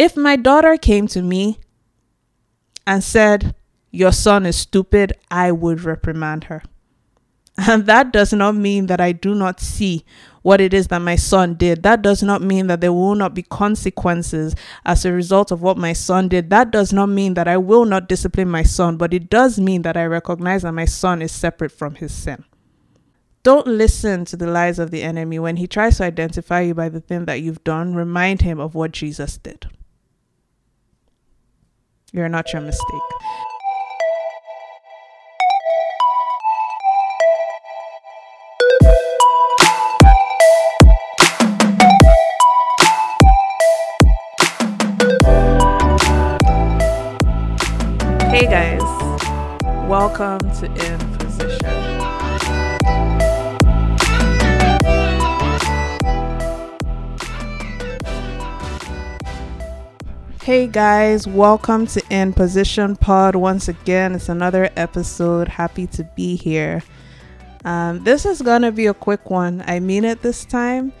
If my daughter came to me and said, Your son is stupid, I would reprimand her. And that does not mean that I do not see what it is that my son did. That does not mean that there will not be consequences as a result of what my son did. That does not mean that I will not discipline my son, but it does mean that I recognize that my son is separate from his sin. Don't listen to the lies of the enemy. When he tries to identify you by the thing that you've done, remind him of what Jesus did. You're not your mistake. Hey guys, welcome to In Hey guys, welcome to In Position Pod once again. It's another episode. Happy to be here. Um, this is gonna be a quick one. I mean it this time.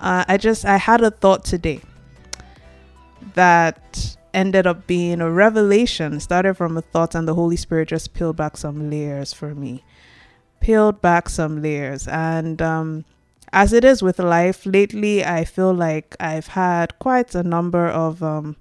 Uh, I just I had a thought today that ended up being a revelation. Started from a thought, and the Holy Spirit just peeled back some layers for me. Peeled back some layers. And um, as it is with life, lately I feel like I've had quite a number of um,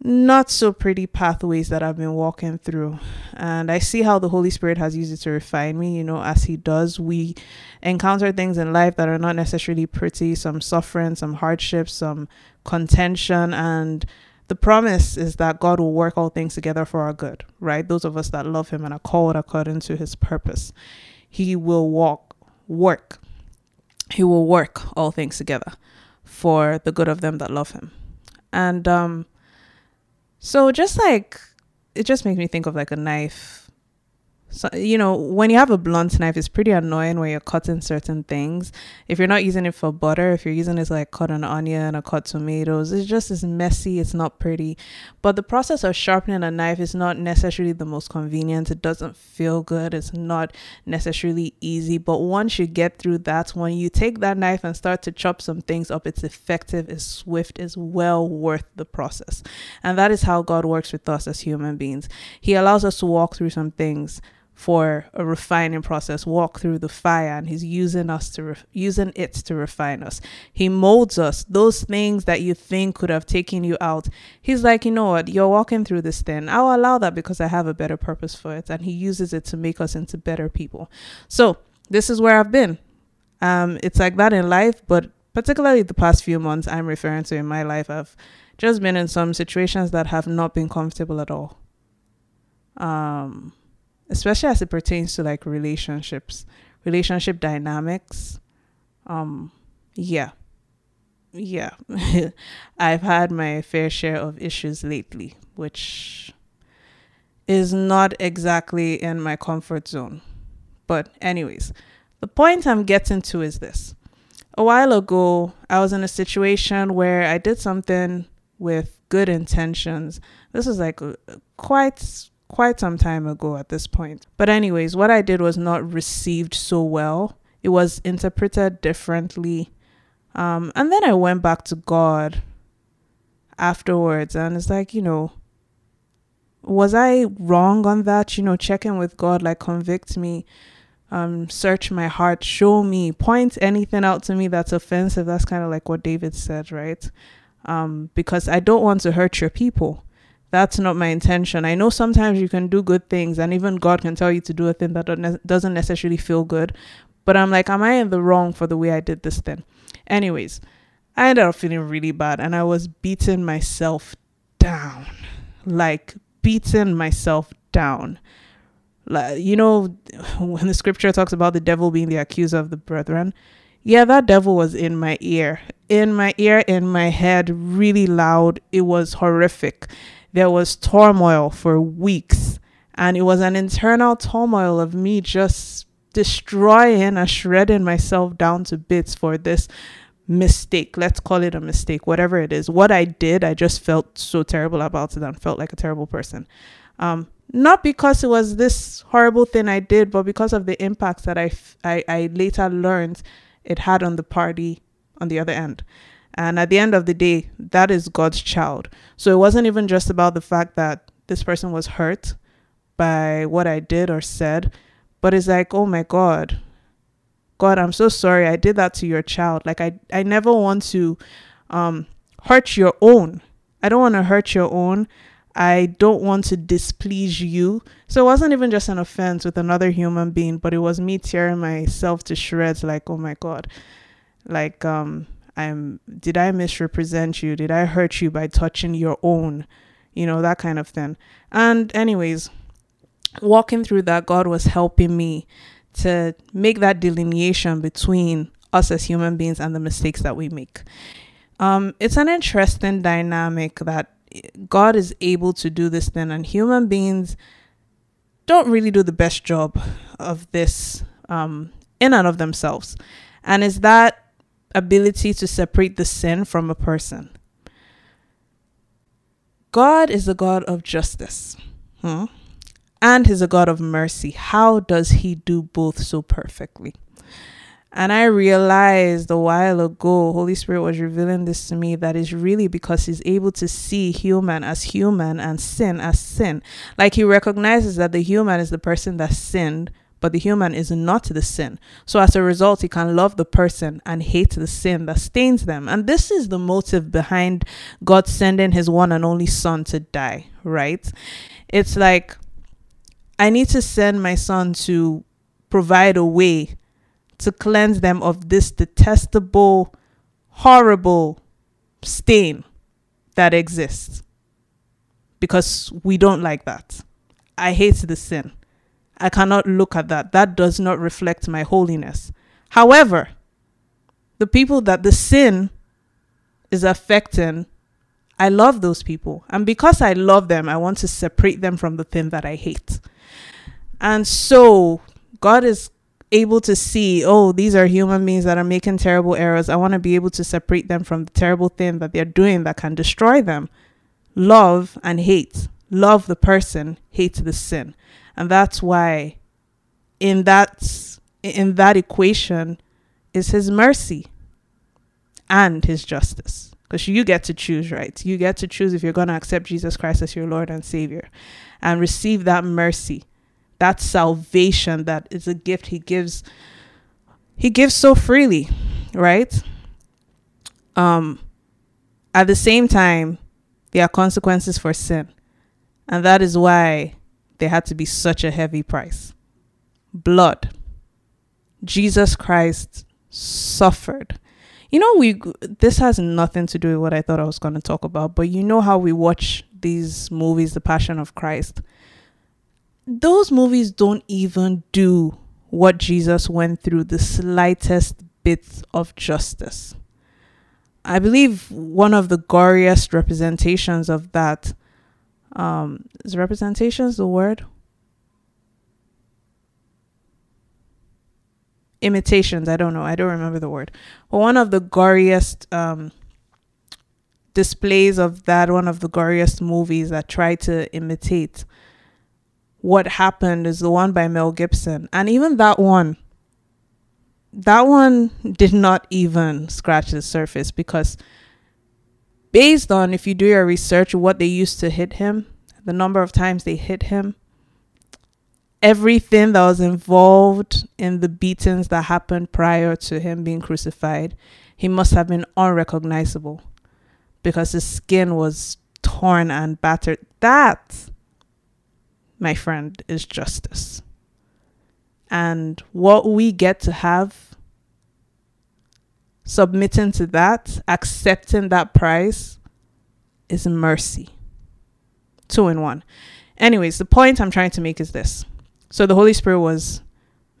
not so pretty pathways that I've been walking through. And I see how the Holy Spirit has used it to refine me, you know, as He does. We encounter things in life that are not necessarily pretty, some suffering, some hardships, some contention, and the promise is that God will work all things together for our good, right? Those of us that love Him and are called according to His purpose. He will walk, work. He will work all things together for the good of them that love Him. And um, so, just like it just makes me think of like a knife so you know when you have a blunt knife it's pretty annoying when you're cutting certain things. If you're not using it for butter if you're using it to like cut an onion or cut tomatoes it's just as messy it's not pretty. But the process of sharpening a knife is not necessarily the most convenient. It doesn't feel good. It's not necessarily easy. But once you get through that when you take that knife and start to chop some things up it's effective it's swift it's well worth the process. And that is how god works with us as human beings. He allows us to walk through some things for a refining process walk through the fire and he's using us to re- using it to refine us. He molds us. Those things that you think could have taken you out he's like you know what? You're walking through this thing. I'll allow that because i have a better purpose for it. And he uses it to make us into better people. So this is where i've been. Um it's like that in life but particularly the past few months i'm referring to in my life i've just been in some situations that have not been comfortable at all. Um especially as it pertains to like relationships, relationship dynamics. Um, yeah, yeah, I've had my fair share of issues lately, which is not exactly in my comfort zone. But, anyways, the point I'm getting to is this. A while ago, I was in a situation where I did something with good intentions. This was like quite quite some time ago at this point. But, anyways, what I did was not received so well, it was interpreted differently. Um, and then I went back to God afterwards, and it's like, you know, was I wrong on that? You know, checking with God, like, convict me. Um, search my heart, show me, point anything out to me that's offensive. That's kind of like what David said, right? Um, because I don't want to hurt your people that's not my intention. I know sometimes you can do good things, and even God can tell you to do a thing that doesn't necessarily feel good. But I'm like, am I in the wrong for the way I did this thing? Anyways, I ended up feeling really bad, and I was beating myself down, like beating myself down. Like, you know, when the scripture talks about the devil being the accuser of the brethren, yeah, that devil was in my ear, in my ear, in my head, really loud. It was horrific there was turmoil for weeks. And it was an internal turmoil of me just destroying and shredding myself down to bits for this mistake. Let's call it a mistake, whatever it is. What I did, I just felt so terrible about it and felt like a terrible person. Um, not because it was this horrible thing I did, but because of the impacts that I, f- I, I later learned it had on the party on the other end. And at the end of the day, that is God's child. So it wasn't even just about the fact that this person was hurt by what I did or said, but it's like, oh my God, God, I'm so sorry I did that to your child. Like I, I never want to um, hurt your own. I don't want to hurt your own. I don't want to displease you. So it wasn't even just an offense with another human being, but it was me tearing myself to shreds like, oh my God. Like, um, I'm did I misrepresent you? Did I hurt you by touching your own? You know, that kind of thing. And anyways, walking through that, God was helping me to make that delineation between us as human beings and the mistakes that we make. Um, it's an interesting dynamic that God is able to do this thing, and human beings don't really do the best job of this um, in and of themselves. And is that ability to separate the sin from a person. God is a God of justice. Hmm? And he's a God of mercy. How does he do both so perfectly? And I realized a while ago, Holy Spirit was revealing this to me that is really because he's able to see human as human and sin as sin. Like he recognizes that the human is the person that sinned, but the human is not the sin. So as a result, he can love the person and hate the sin that stains them. And this is the motive behind God sending his one and only son to die, right? It's like, I need to send my son to provide a way to cleanse them of this detestable, horrible stain that exists. Because we don't like that. I hate the sin. I cannot look at that. That does not reflect my holiness. However, the people that the sin is affecting, I love those people. And because I love them, I want to separate them from the thing that I hate. And so God is able to see, oh, these are human beings that are making terrible errors. I want to be able to separate them from the terrible thing that they're doing that can destroy them. Love and hate. Love the person, hate the sin. And that's why in that in that equation is his mercy and his justice. Because you get to choose, right? You get to choose if you're going to accept Jesus Christ as your Lord and Savior and receive that mercy, that salvation that is a gift he gives he gives so freely, right? Um at the same time, there are consequences for sin. And that is why there had to be such a heavy price. Blood. Jesus Christ suffered. You know, we this has nothing to do with what I thought I was going to talk about, but you know how we watch these movies, The Passion of Christ. Those movies don't even do what Jesus went through the slightest bit of justice. I believe one of the goriest representations of that um is representations the word? Imitations i don't know i don't remember the word. But one of the goriest um displays of that one of the goriest movies that try to imitate what happened is the one by mel gibson. And even that one that one did not even scratch the surface because based on if you do your research what they used to hit him the number of times they hit him everything that was involved in the beatings that happened prior to him being crucified he must have been unrecognizable because his skin was torn and battered. That my friend is justice. And what we get to have submitting to that, accepting that price is mercy. Two in one. Anyways, the point I'm trying to make is this. So the Holy Spirit was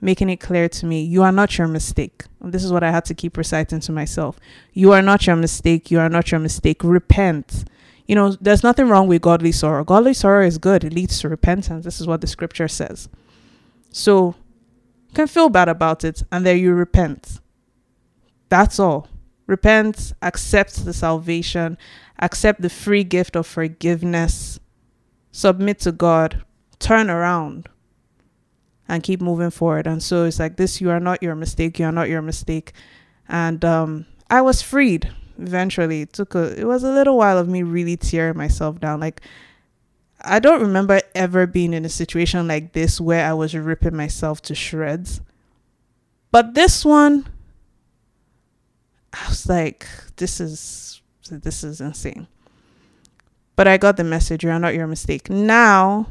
making it clear to me you are not your mistake. And this is what I had to keep reciting to myself. You are not your mistake. You are not your mistake. Repent. You know, there's nothing wrong with godly sorrow. Godly sorrow is good, it leads to repentance. This is what the scripture says. So you can feel bad about it, and then you repent. That's all. Repent, accept the salvation, accept the free gift of forgiveness, submit to God, turn around, and keep moving forward. And so it's like this you are not your mistake, you are not your mistake. And um, I was freed eventually it took a it was a little while of me really tearing myself down like I don't remember ever being in a situation like this where I was ripping myself to shreds. But this one I was like this is this is insane. But I got the message you're not your mistake. Now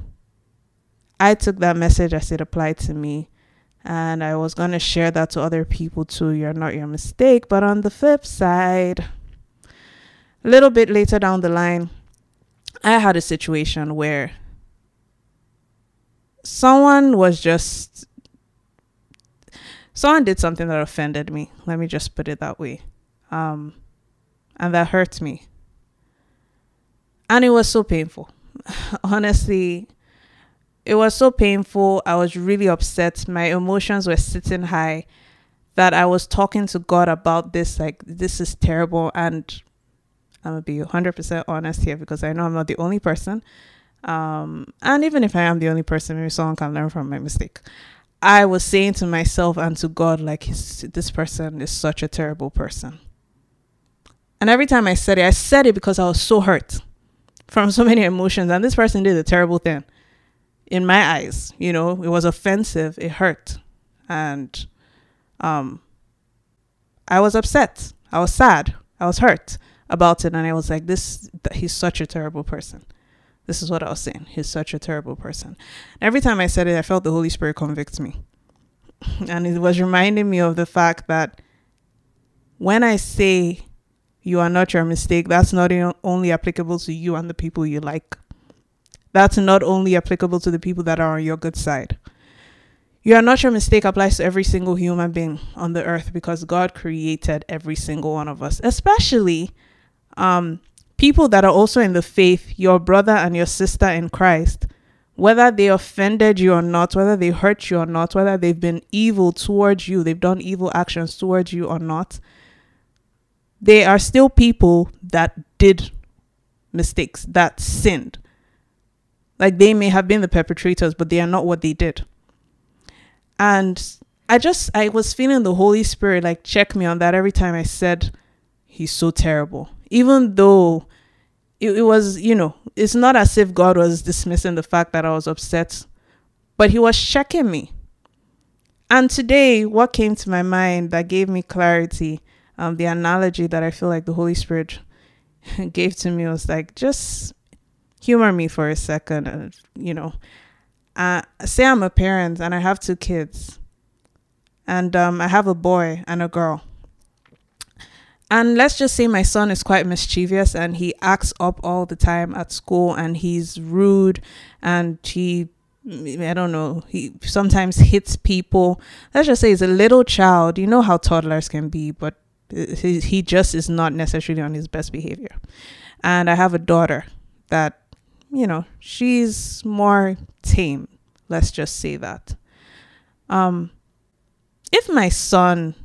I took that message as it applied to me and I was going to share that to other people too. You're not your mistake. But on the flip side, a little bit later down the line, I had a situation where someone was just someone did something that offended me. Let me just put it that way. Um, and that hurt me. And it was so painful. Honestly, it was so painful. I was really upset. My emotions were sitting high that I was talking to God about this. Like, this is terrible. And I'm going to be 100% honest here because I know I'm not the only person. Um, and even if I am the only person, maybe someone can learn from my mistake. I was saying to myself and to God, like, this person is such a terrible person. And every time I said it, I said it because I was so hurt from so many emotions. And this person did a terrible thing in my eyes. You know, it was offensive. It hurt. And um, I was upset. I was sad. I was hurt about it. And I was like, this, he's such a terrible person. This is what I was saying. He's such a terrible person. Every time I said it, I felt the Holy Spirit convict me. and it was reminding me of the fact that when I say you are not your mistake, that's not only applicable to you and the people you like that's not only applicable to the people that are on your good side. You are not your mistake applies to every single human being on the earth because God created every single one of us, especially um, people that are also in the faith, your brother and your sister in Christ, whether they offended you or not, whether they hurt you or not, whether they've been evil towards you, they've done evil actions towards you or not, they are still people that did mistakes, that sinned. Like they may have been the perpetrators, but they are not what they did. And I just, I was feeling the Holy Spirit like check me on that every time I said, He's so terrible. Even though it, it was, you know, it's not as if God was dismissing the fact that I was upset, but He was checking me. And today, what came to my mind that gave me clarity, um, the analogy that I feel like the Holy Spirit gave to me was like, just humor me for a second. Uh, you know, uh, say I'm a parent and I have two kids, and um, I have a boy and a girl. And let's just say my son is quite mischievous and he acts up all the time at school and he's rude and he I don't know, he sometimes hits people. Let's just say he's a little child. You know how toddlers can be, but he, he just is not necessarily on his best behavior. And I have a daughter that you know, she's more tame. Let's just say that. Um, if my son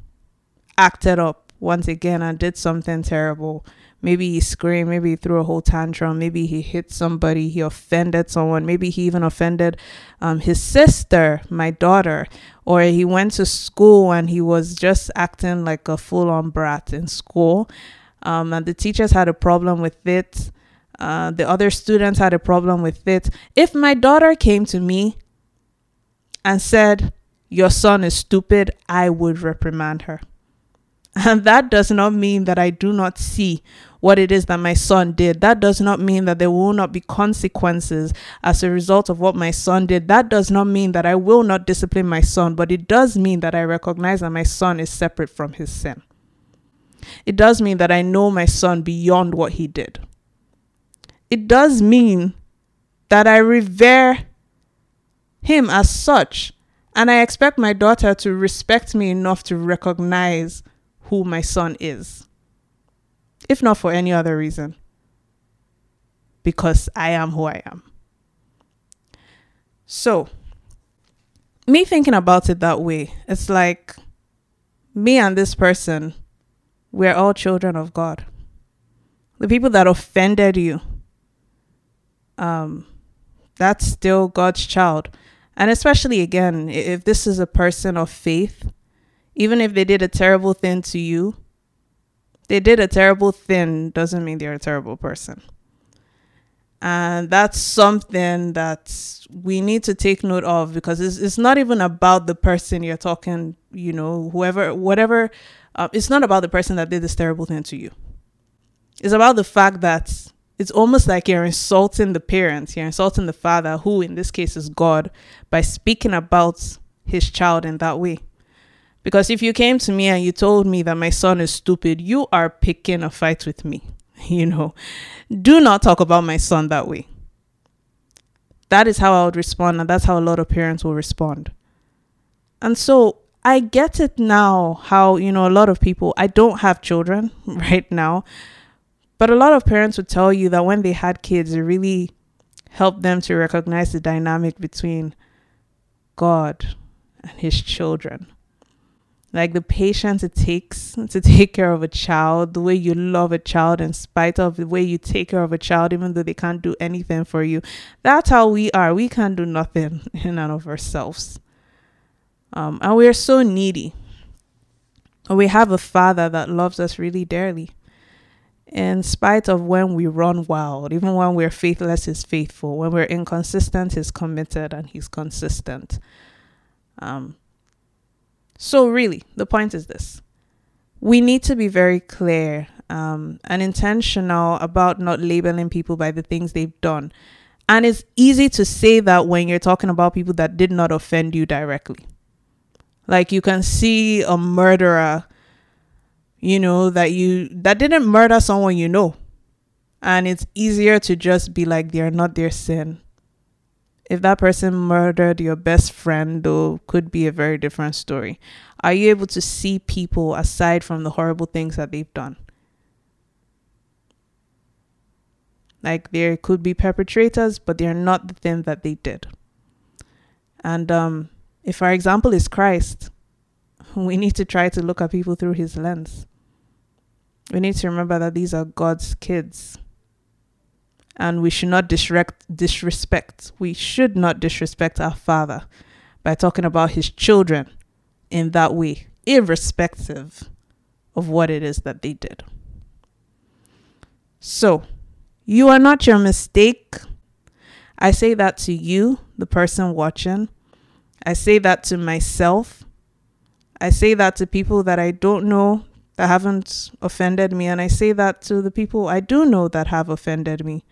acted up once again and did something terrible, maybe he screamed, maybe he threw a whole tantrum, maybe he hit somebody, he offended someone, maybe he even offended um, his sister, my daughter, or he went to school and he was just acting like a full on brat in school. Um, and the teachers had a problem with it uh, the other students had a problem with it. If my daughter came to me and said, Your son is stupid, I would reprimand her. And that does not mean that I do not see what it is that my son did. That does not mean that there will not be consequences as a result of what my son did. That does not mean that I will not discipline my son, but it does mean that I recognize that my son is separate from his sin. It does mean that I know my son beyond what he did it does mean that I revere him as such. And I expect my daughter to respect me enough to recognize who my son is. If not for any other reason. Because I am who I am. So, me thinking about it that way, it's like me and this person, we're all children of God. The people that offended you, um, that's still God's child. And especially again, if this is a person of faith, even if they did a terrible thing to you, they did a terrible thing doesn't mean they're a terrible person. And that's something that we need to take note of because it's, it's not even about the person you're talking, you know, whoever, whatever. Uh, it's not about the person that did this terrible thing to you. It's about the fact that it's almost like you're insulting the parents, you're insulting the father, who in this case is God, by speaking about his child in that way. Because if you came to me and you told me that my son is stupid, you are picking a fight with me. You know, do not talk about my son that way. That is how I would respond, and that's how a lot of parents will respond. And so I get it now how, you know, a lot of people, I don't have children right now, but a lot of parents would tell you that when they had kids, it really helped them to recognize the dynamic between God and His children. Like the patience it takes to take care of a child, the way you love a child in spite of the way you take care of a child, even though they can't do anything for you. That's how we are. We can't do nothing in and of ourselves. Um, and we're so needy. We have a father that loves us really dearly in spite of when we run wild, even when we're faithless, is faithful. When we're inconsistent, he's committed and he's consistent. Um, so, really, the point is this we need to be very clear um, and intentional about not labeling people by the things they've done. And it's easy to say that when you're talking about people that did not offend you directly. Like you can see a murderer you know, that you that didn't murder someone you know. And it's easier to just be like they're not their sin. If that person murdered your best friend, though, could be a very different story. Are you able to see people aside from the horrible things that they've done? Like there could be perpetrators, but they're not the thing that they did. And um, if our example is Christ, we need to try to look at people through his lens we need to remember that these are God's kids. And we should not disrespect, disrespect. We should not disrespect our Father by talking about His children in that way, irrespective of what it is that they did. So, you are not your mistake. I say that to you, the person watching. I say that to myself. I say that to people that I don't know that haven't offended me. And I say that to the people I do know that have offended me.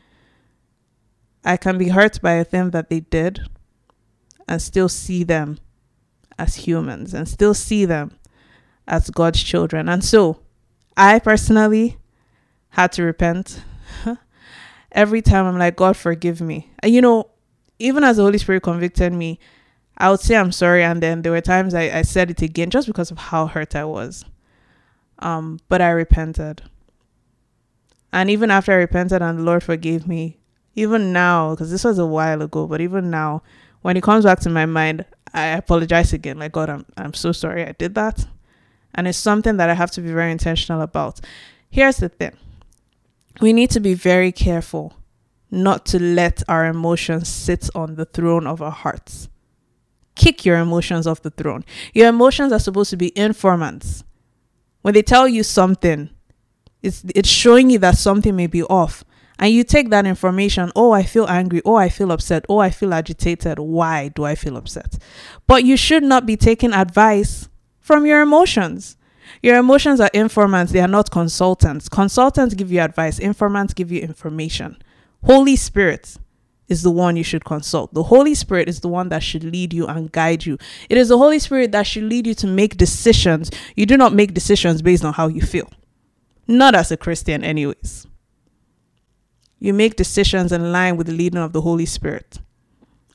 I can be hurt by a thing that they did and still see them as humans and still see them as God's children. And so I personally had to repent. Every time I'm like, God, forgive me. And you know, even as the Holy Spirit convicted me, I would say I'm sorry. And then there were times I, I said it again just because of how hurt I was. Um, but I repented. And even after I repented and the Lord forgave me, even now, because this was a while ago, but even now, when it comes back to my mind, I apologize again. Like, God, I'm, I'm so sorry I did that. And it's something that I have to be very intentional about. Here's the thing we need to be very careful not to let our emotions sit on the throne of our hearts. Kick your emotions off the throne. Your emotions are supposed to be informants. When they tell you something, it's it's showing you that something may be off. And you take that information, oh, I feel angry, oh, I feel upset, oh, I feel agitated. Why do I feel upset? But you should not be taking advice from your emotions. Your emotions are informants, they are not consultants. Consultants give you advice, informants give you information. Holy Spirit is the one you should consult. The Holy Spirit is the one that should lead you and guide you. It is the Holy Spirit that should lead you to make decisions. You do not make decisions based on how you feel. Not as a Christian, anyways. You make decisions in line with the leading of the Holy Spirit,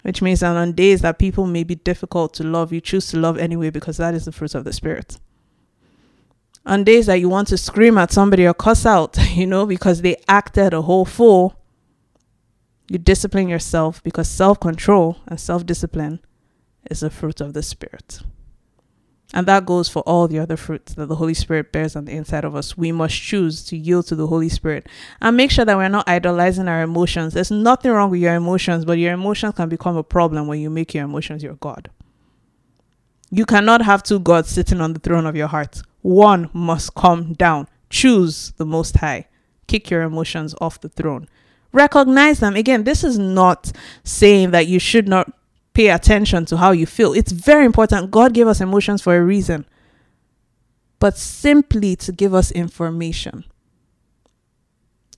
which means that on days that people may be difficult to love, you choose to love anyway because that is the fruit of the Spirit. On days that you want to scream at somebody or cuss out, you know, because they acted a whole fool, you discipline yourself because self control and self discipline is a fruit of the Spirit. And that goes for all the other fruits that the Holy Spirit bears on the inside of us. We must choose to yield to the Holy Spirit and make sure that we're not idolizing our emotions. There's nothing wrong with your emotions, but your emotions can become a problem when you make your emotions your God. You cannot have two gods sitting on the throne of your heart. One must come down. choose the Most High. Kick your emotions off the throne. Recognize them. Again, this is not saying that you should not pay attention to how you feel. It's very important. God gave us emotions for a reason, but simply to give us information.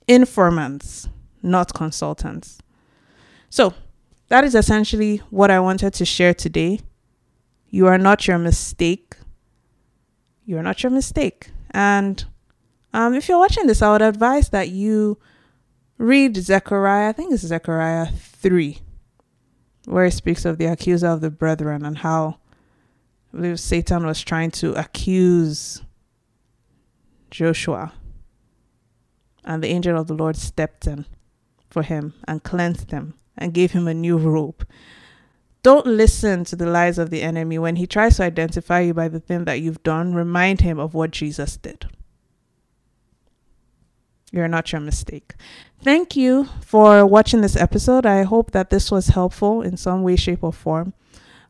Informants, not consultants. So, that is essentially what I wanted to share today. You are not your mistake. You are not your mistake. And um, if you're watching this, I would advise that you read Zechariah, I think it's Zechariah 3, where he speaks of the accuser of the brethren and how I believe Satan was trying to accuse Joshua. And the angel of the Lord stepped in for him and cleansed him and gave him a new robe. Don't listen to the lies of the enemy. When he tries to identify you by the thing that you've done, remind him of what Jesus did. You're not your mistake. Thank you for watching this episode. I hope that this was helpful in some way, shape, or form.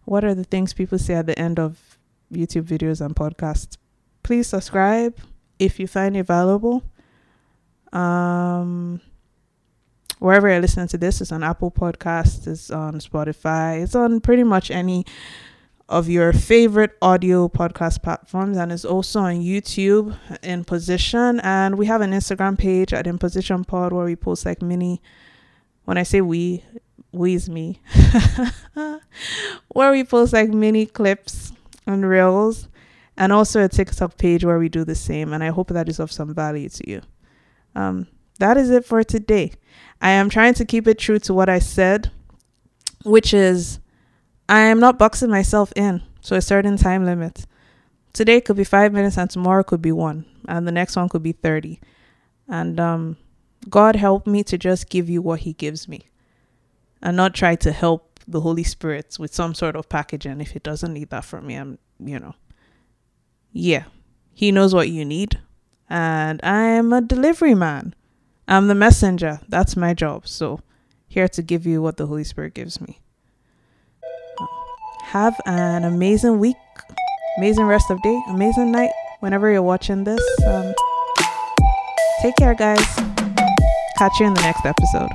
What are the things people say at the end of YouTube videos and podcasts? Please subscribe if you find it valuable. Um, wherever you're listening to this, it's on Apple Podcasts, it's on Spotify, it's on pretty much any of your favorite audio podcast platforms and is also on YouTube in position. And we have an Instagram page at In Position Pod where we post like mini. When I say we, we is me. where we post like mini clips and reels, and also a TikTok page where we do the same. And I hope that is of some value to you. Um, that is it for today. I am trying to keep it true to what I said, which is I am not boxing myself in to a certain time limit. Today could be five minutes, and tomorrow could be one, and the next one could be 30. And um, God help me to just give you what He gives me and not try to help the Holy Spirit with some sort of packaging if He doesn't need that from me. I'm, you know, yeah, He knows what you need, and I'm a delivery man. I'm the messenger. That's my job. So, here to give you what the Holy Spirit gives me. Have an amazing week, amazing rest of day, amazing night whenever you're watching this. Um, take care, guys. Catch you in the next episode.